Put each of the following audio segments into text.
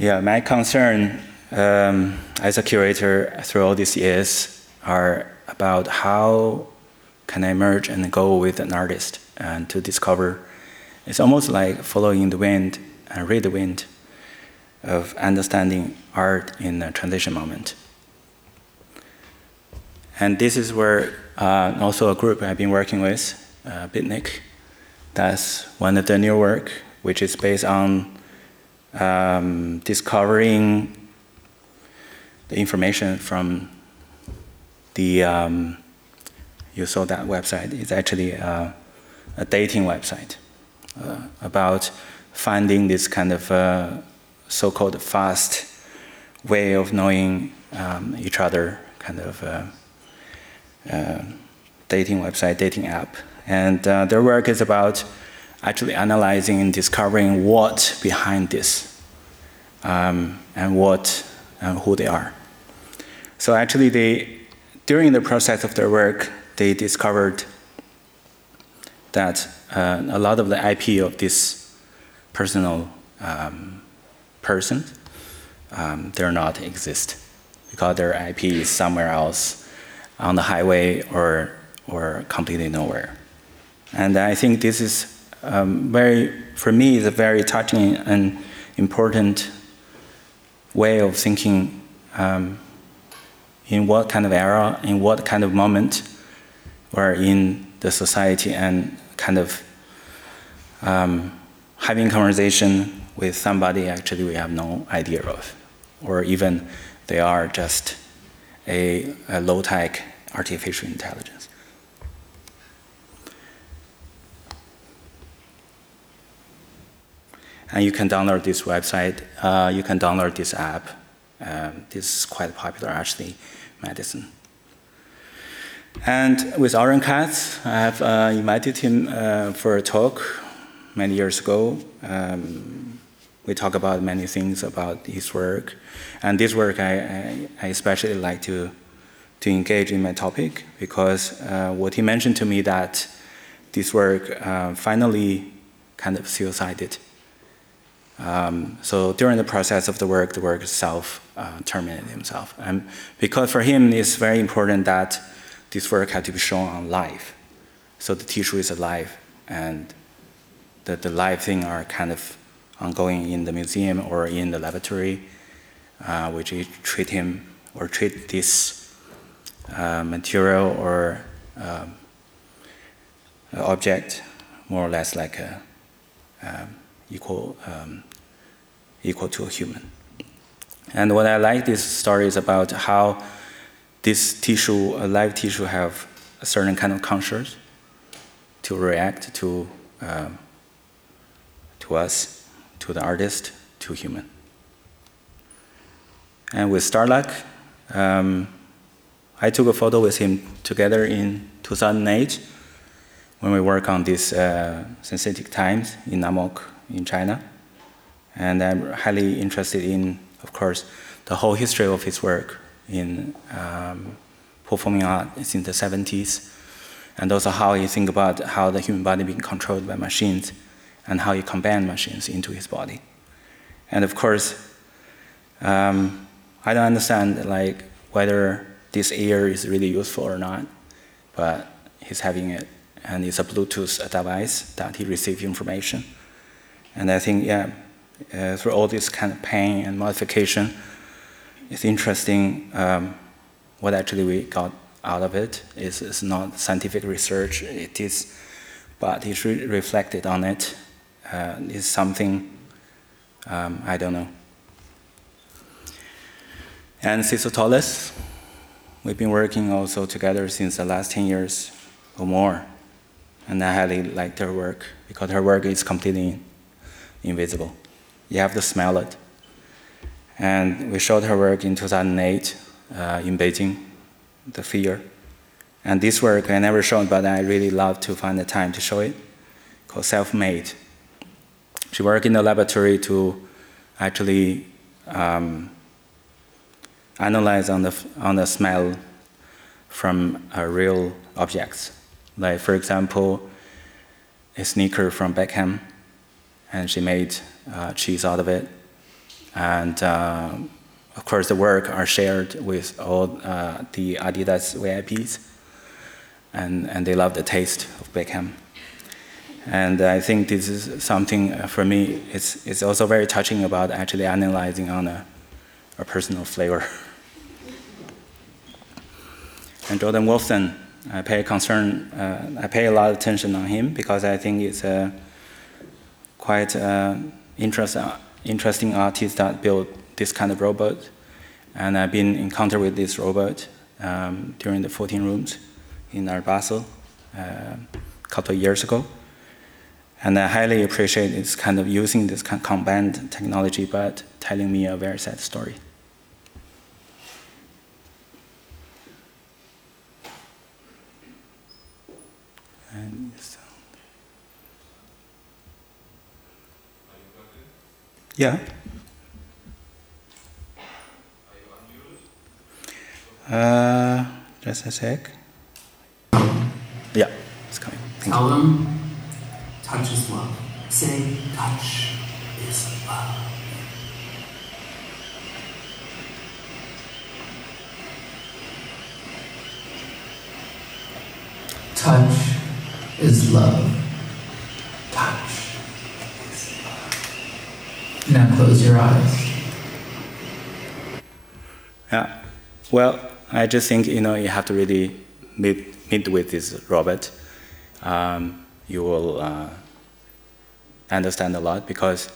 Yeah, my concern um, as a curator through all these years are about how can I merge and go with an artist and to discover. It's almost like following the wind and read the wind of understanding art in a transition moment. And this is where uh, also a group I've been working with, uh, Bitnik, that's one of the new work, which is based on um, discovering the information from the, um, you saw that website, is actually a, a dating website uh, about finding this kind of uh, so-called fast way of knowing um, each other kind of uh, uh, dating website, dating app. And uh, their work is about actually analyzing and discovering what behind this um, and what and who they are. So actually, they during the process of their work, they discovered that uh, a lot of the IP of this personal um, person, um, they're not exist because their IP is somewhere else on the highway or, or completely nowhere. And I think this is um, very, for me, is a very touching and important way of thinking um, in what kind of era, in what kind of moment we're in the society and kind of um, having conversation with somebody actually we have no idea of, or even they are just a, a low-tech artificial intelligence. And you can download this website, uh, you can download this app. Um, this is quite popular actually, medicine. And with Oron Catts, I have uh, invited him uh, for a talk many years ago. Um, we talk about many things about his work. And this work, I, I, I especially like to, to engage in my topic because uh, what he mentioned to me that this work uh, finally kind of suicided um, so during the process of the work, the work itself uh, terminated himself. And because for him, it's very important that this work had to be shown on live. So the tissue is alive, and the, the live thing are kind of ongoing in the museum or in the laboratory, uh, which treat him or treat this uh, material or um, object more or less like a um, equal um, equal to a human. And what I like this story is about how this tissue, a live tissue, have a certain kind of conscience to react to uh, to us, to the artist, to human. And with Stelarc, um, I took a photo with him together in 2008 when we work on this uh, synthetic times in NAMOC in China. And I'm highly interested in, of course, the whole history of his work in um, performing art since the 70s, and also how he think about how the human body being controlled by machines, and how he combine machines into his body. And of course, um, I don't understand like whether this ear is really useful or not, but he's having it, and it's a Bluetooth device that he receives information. And I think, yeah, uh, through all this kind of pain and modification, it's interesting um, what actually we got out of it. It's, it's not scientific research, it is, but it's re reflected on it. Uh, it's something, um, I don't know. And Tolaas, we've been working also together since the last 10 years or more. And I highly like her work because her work is completely invisible. You have to smell it. And we showed her work in 2008 uh, in Beijing, the fear. And this work I never showed, but I really love to find the time to show it, called Self-Made. She worked in the laboratory to actually um, analyze on the, on the smell from uh, real objects. Like, for example, a sneaker from Beckham and she made uh, cheese out of it. and uh, of course the work are shared with all uh, the Adidas VIPs, and and they love the taste of Beckham. And I think this is something uh, for me. It's it's also very touching about actually analyzing on a, a personal flavor. And Jordan Wolfson, I pay concern. Uh, I pay a lot of attention on him because I think it's a quite uh, interest, uh, interesting artists that build this kind of robot. And I've been contact with this robot um, during the 14 rooms in Art Basel uh, a couple of years ago. And I highly appreciate this kind of using this kind of combined technology, but telling me a very sad story. Yeah. Uh, just a sec. Yeah, it's coming. Thank Tell you. them touch is love. Say touch is love. Touch is love. Touch is love. Now close your eyes. Yeah. Well, I just think you know you have to really meet meet with this Robert. Um, you will uh, understand a lot because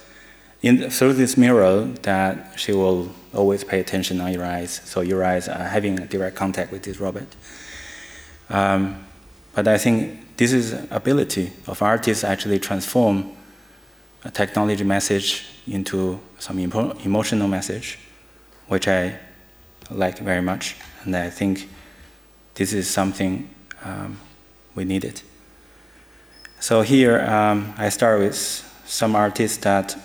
in through this mirror that she will always pay attention on your eyes. So your eyes are having a direct contact with this Robert. Um, but I think this is ability of artists actually transform a technology message into some emo- emotional message, which I like very much, and I think this is something um, we needed. So here um, I start with some artists that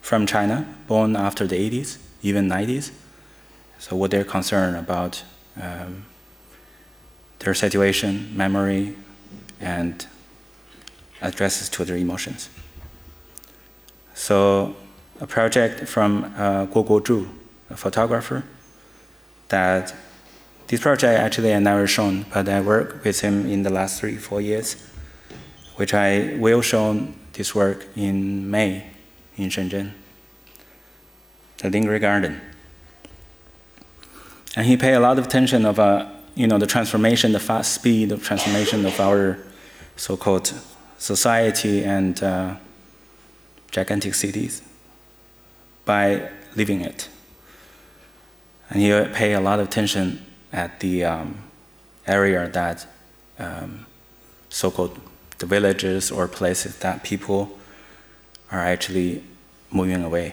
from China, born after the 80s, even 90s. So what they're concerned about um, their situation, memory, and addresses to their emotions. So a project from uh, Guo Guozhu, a photographer, that this project actually I never shown, but I worked with him in the last three, four years, which I will show this work in May in Shenzhen, the Lingri Garden. And he paid a lot of attention of, uh, you know, the transformation, the fast speed of transformation of our so-called society and uh, gigantic cities by living it. And he pay a lot of attention at the um, area that um, so-called the villages or places that people are actually moving away.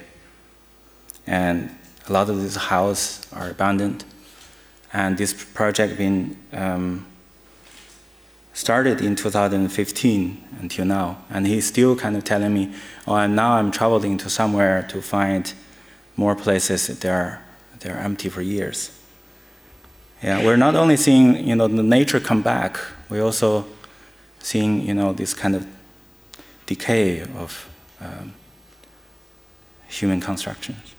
And a lot of these houses are abandoned. And this project been um, started in 2015 until now. And he's still kind of telling me, oh, and now I'm traveling to somewhere to find more places that are, they're empty for years. Yeah, we're not only seeing, you know, the nature come back, we're also seeing, you know, this kind of decay of um, human constructions.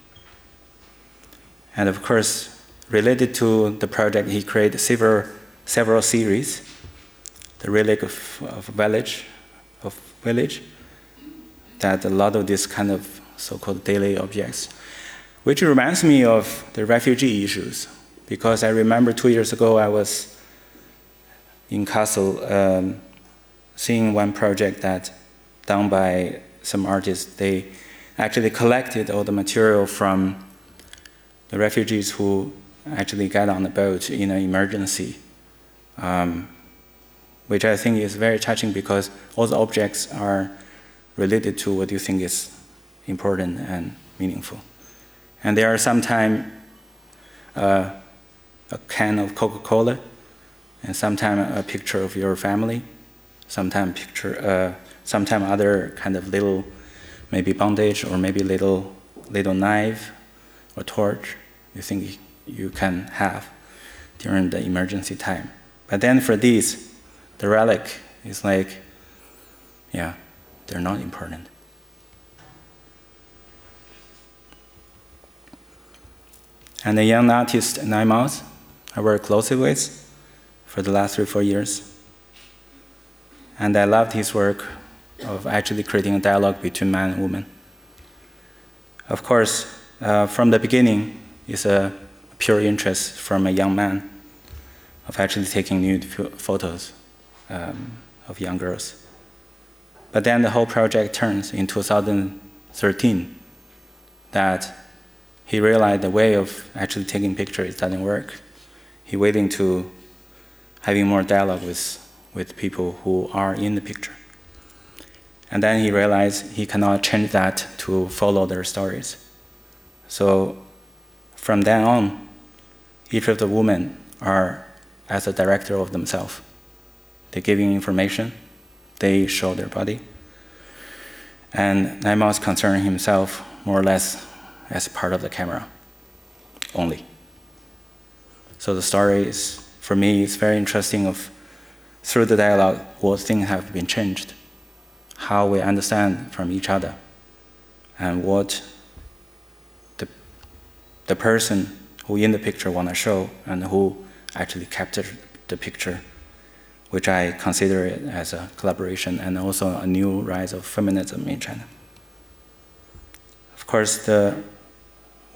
And of course, related to the project, he created several, several series. The relic of, of village, of village, that a lot of these kind of so-called daily objects, which reminds me of the refugee issues, because I remember two years ago I was in Kassel um, seeing one project that done by some artists. They actually collected all the material from the refugees who actually got on the boat in an emergency, um, which I think is very touching because all the objects are related to what you think is important and meaningful. And there are sometimes uh, a can of Coca-Cola, and sometimes a picture of your family, sometimes picture, uh, sometimes other kind of little, maybe bandage or maybe little little knife or torch you think you can have during the emergency time. But then for these, the relic is like, yeah, they're not important. And the young artist Miles, I work closely with for the last three, four years. And I loved his work of actually creating a dialogue between man and woman. Of course, uh, from the beginning, it's a pure interest from a young man of actually taking nude photos um, of young girls. But then the whole project turns in 2013 that he realized the way of actually taking pictures doesn't work. He willing to having more dialogue with, with people who are in the picture. And then he realized he cannot change that to follow their stories. So from then on, each of the women are as a director of themselves. They're you information, they show their body. And Nine Miles concerned himself more or less as part of the camera only. So the story is, for me, it's very interesting of through the dialogue what things have been changed, how we understand from each other, and what the, the person who in the picture want to show and who actually captured the picture, which I consider it as a collaboration and also a new rise of feminism in China. Of course, the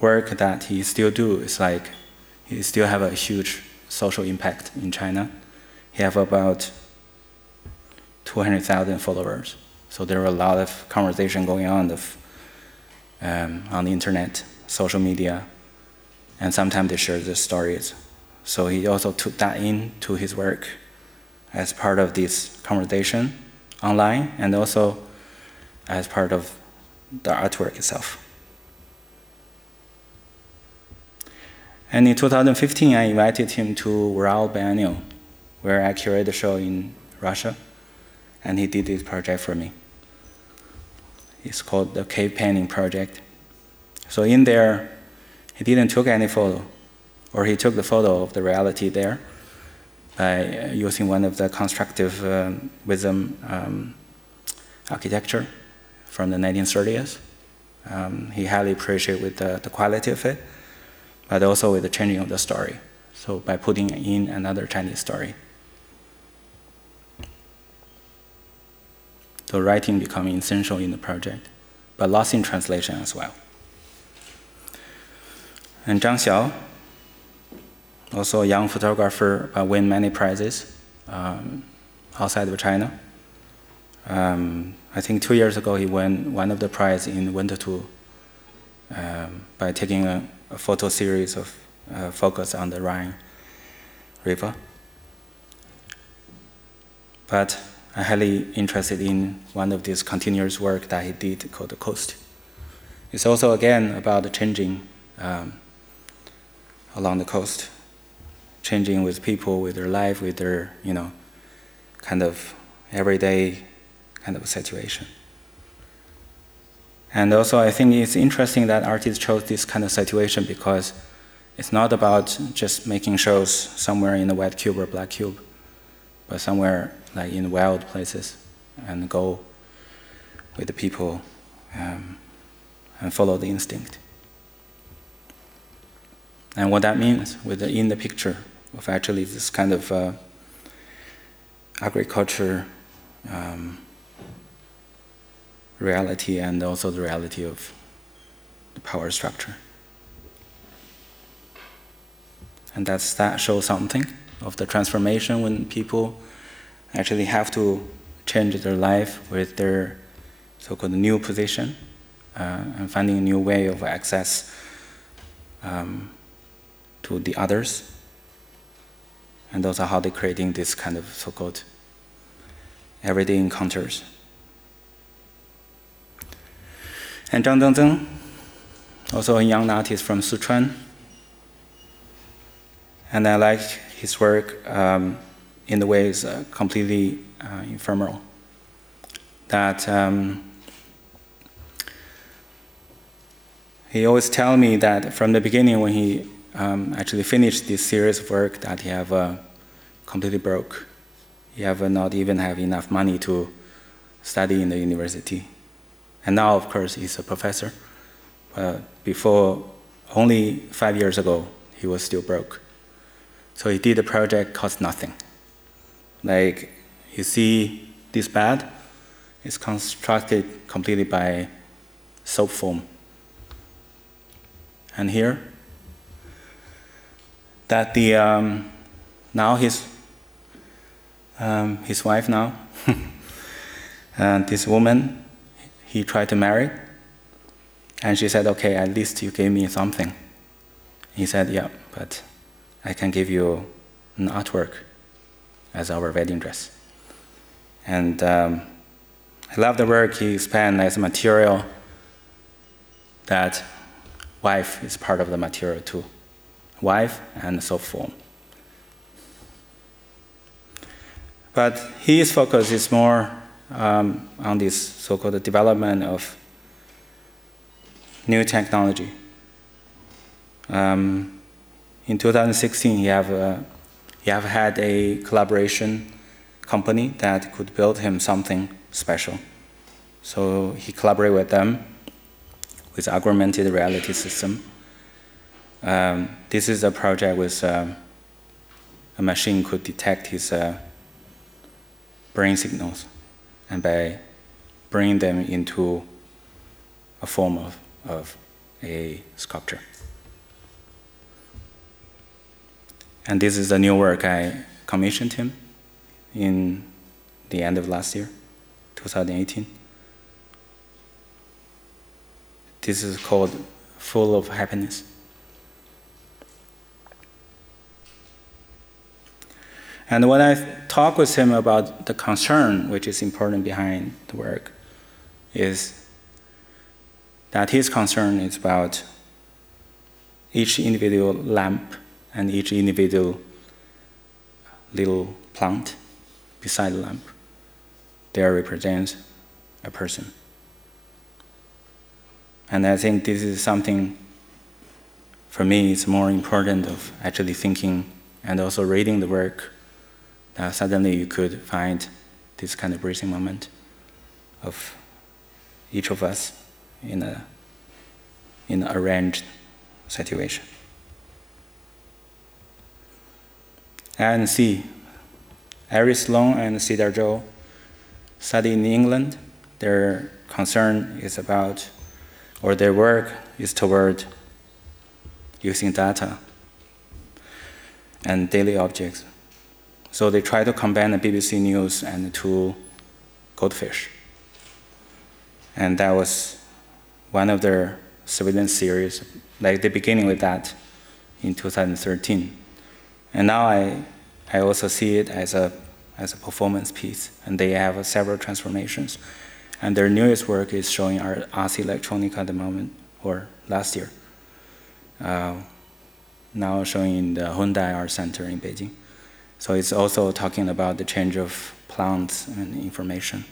work that he still do is like he still have a huge social impact in China. He have about 200,000 followers. So there are a lot of conversation going on um, on the internet, social media, and sometimes they share the stories. So he also took that into his work as part of this conversation online and also as part of the artwork itself. And in 2015, I invited him to Ural Biennial, where I curated a show in Russia, and he did this project for me. It's called the Cave Painting Project. So in there, he didn't took any photo, or he took the photo of the reality there using one of the constructive um, wisdom um, architecture from the 1930s. Um, he highly appreciated with the, the quality of it, but also with the changing of the story. So by putting in another Chinese story. The writing becoming essential in the project, but lost in translation as well. And Zhang Xiao, also a young photographer, but win many prizes um, outside of China. Um, I think two years ago he won one of the prize in Winterthur um, by taking a, a, photo series of uh, focus on the Rhine River. But I'm highly interested in one of these continuous work that he did called The Coast. It's also again about changing um, along the coast, changing with people, with their life, with their, you know, kind of everyday kind of situation. And also, I think it's interesting that artists chose this kind of situation because it's not about just making shows somewhere in a white cube or black cube, but somewhere like in wild places and go with the people um, and follow the instinct. And what that means with the, in the picture of actually this kind of uh, agriculture um, reality and also the reality of the power structure. And that's, that shows something of the transformation when people actually have to change their life with their so-called new position uh, and finding a new way of access um, to the others. And those are how they're creating this kind of so called everyday encounters. And Zhang Dengzeng, also a young artist from Sichuan. And I like his work um, in the ways uh, completely uh, ephemeral. That um, he always tell me that from the beginning when he um, actually finished this series of work that he have uh, completely broke. He have not even have enough money to study in the university. And now, of course, he's a professor. But before only five years ago, he was still broke. So he did a project cost nothing. Like you see this bed, it's constructed completely by soap foam. And here, that the um, now his um, his wife now, and this woman, he tried to marry, and she said, "Okay, at least you gave me something." He said, "Yeah, but I can give you an artwork as our wedding dress." And um, I love the work he spent as material. That wife is part of the material too wife and so forth. But his focus is more um, on this so-called development of new technology. Um, in 2016, he have uh, he have had a collaboration company that could build him something special. So he collaborated with them with augmented reality system um, this is a project with um, a machine could detect his uh, brain signals, and by bringing them into a form of, of a sculpture. And this is a new work I commissioned him in the end of last year, 2018. This is called Full of Happiness. And when I talk with him about the concern, which is important behind the work, is that his concern is about each individual lamp and each individual little plant beside the lamp. There represents a person. And I think this is something for me it's more important of actually thinking and also reading the work uh, suddenly you could find this kind of breathing moment of each of us in a in an arranged situation. And see, Iris Sloan and Cedar Zhou study in England. Their concern is about, or their work is toward using data and daily objects so they try to combine the BBC News and two goldfish. And that was one of their surveillance series, like the beginning with that in 2013. And now I, I also see it as a, as a performance piece, and they have several transformations. And their newest work is showing our Ars Electronica at the moment, or last year. Uh, now showing in the Hyundai Art Center in Beijing. So it's also talking about the change of plants and information.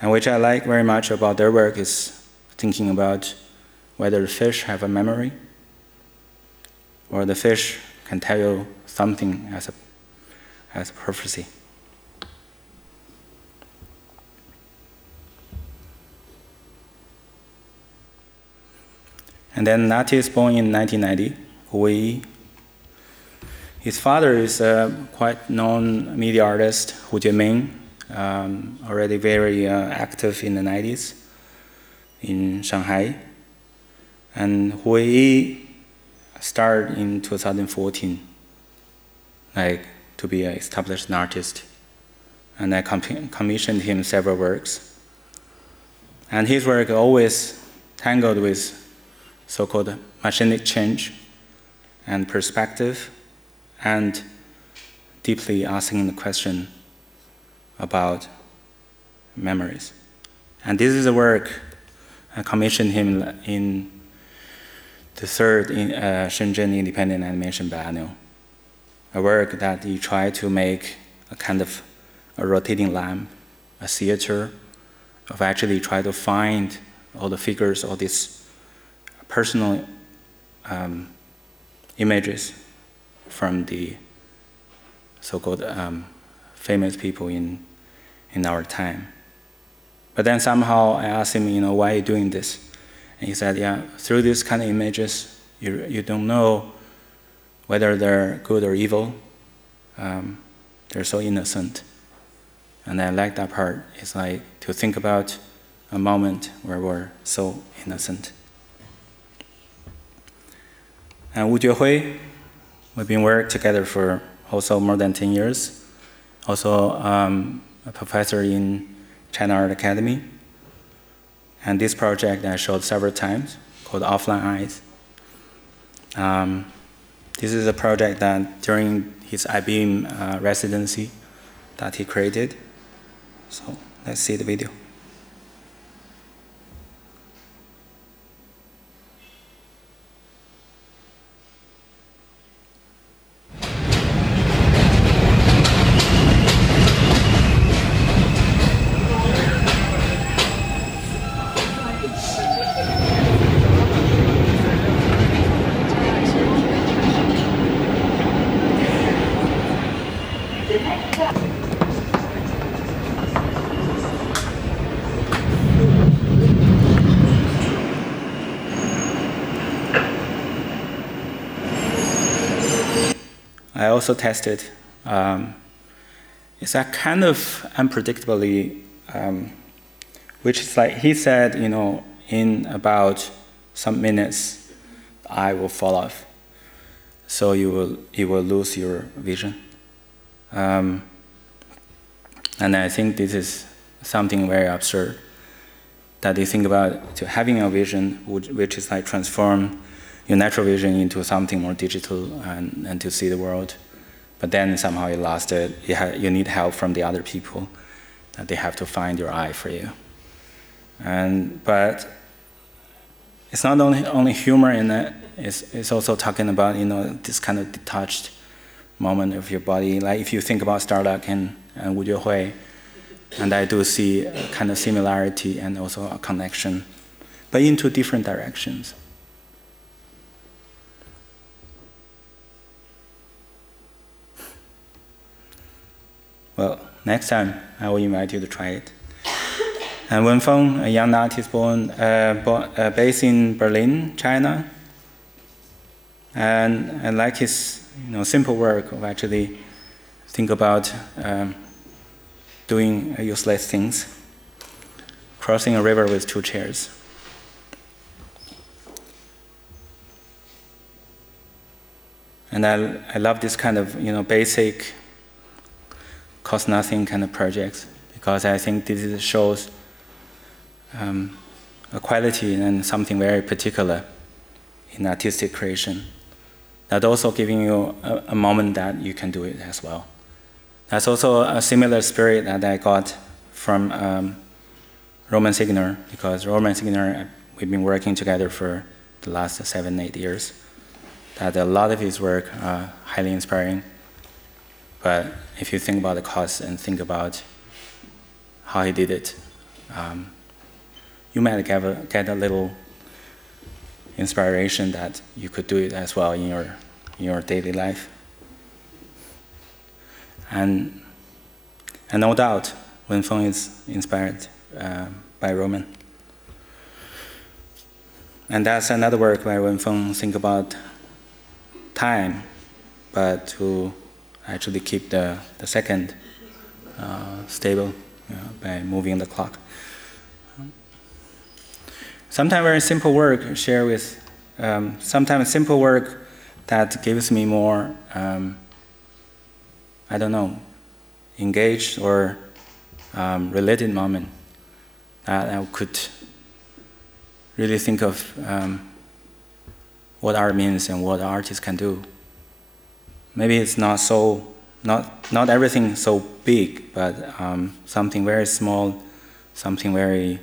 And which I like very much about their work is thinking about whether the fish have a memory or the fish can tell you something as a, as a prophecy. And then Nati is born in 1990, Hu Yi, his father is a quite known media artist, Hu Jieming, um, already very uh, active in the 90s in Shanghai. And Hu Yi started in 2014, like to be an established artist. And I com- commissioned him several works. And his work always tangled with so-called machinic change and perspective and deeply asking the question about memories. And this is a work I commissioned him in the third in, uh, Shenzhen Independent Animation Biennial, a work that he tried to make a kind of a rotating lamp, a theater, of actually try to find all the figures, all these personal um, images from the so-called um, famous people in, in our time. But then somehow I asked him, you know, why are you doing this? And he said, yeah, through these kind of images, You, you don't know whether they're good or evil. Um, they're so innocent. And I like that part. It's like to think about a moment where we're so innocent. And Wu Juehui, we've been working together for also more than 10 years. Also um, a professor in China Art Academy. And this project I showed several times called Offline Eyes. Um, this is a project that during his IBM uh, residency that he created. So let's see the video. Also tested. Um, it's a kind of unpredictably, um, which is like he said, you know, in about some minutes, the eye will fall off, so you will you will lose your vision. Um, and I think this is something very absurd that you think about to having a vision which, which is like transform your natural vision into something more digital and, and to see the world. But then somehow you lost it. You, you need help from the other people. That they have to find your eye for you. And but it's not only only humor in it. It's, it's also talking about you know this kind of detached moment of your body. Like if you think about Stelarc and, and Wu Juehui, and I do see a kind of similarity and also a connection, but into different directions. Well, next time I will invite you to try it. And Wen Feng, a young artist born, uh, born uh, based in Berlin, China. And I like his you know, simple work of actually think about um, doing useless things, crossing a river with two chairs. And I, I love this kind of you know basic cost nothing kind of projects because I think this shows um, a quality and something very particular in artistic creation. That also giving you a, a, moment that you can do it as well. That's also a similar spirit that I got from um, Roman Signer because Roman Signer we've been working together for the last seven eight years. That a lot of his work are highly inspiring but if you think about the cost and think about how he did it, um, you might get a, get a little inspiration that you could do it as well in your in your daily life. And and no doubt, Wen Feng is inspired uh, by Roman. And that's another work where Wen Feng think about time, but to actually keep the, the second uh, stable by moving the clock. Sometimes very simple work share with, um, sometimes simple work that gives me more, um, I don't know, engaged or um, related moment that I could really think of um, what art means and what artists can do maybe it's not so not not everything so big, but um, something very small, something very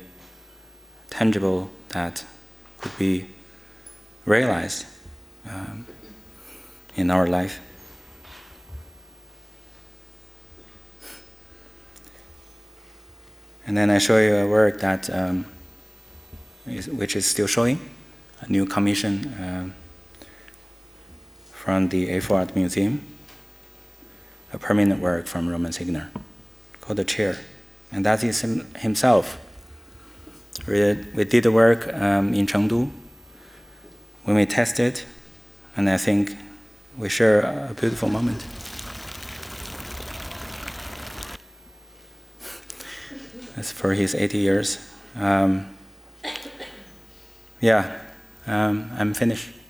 tangible that could be realized um, in our life. And then I show you a work that um, is, which is still showing, a new commission. Um, from the A4 Art Museum, a permanent work from Roman Signer called The Chair. And that is him, himself. We, we did the work um, in Chengdu when we tested, and I think we share a beautiful moment. That's for his 80 years. Um, yeah, um, I'm finished.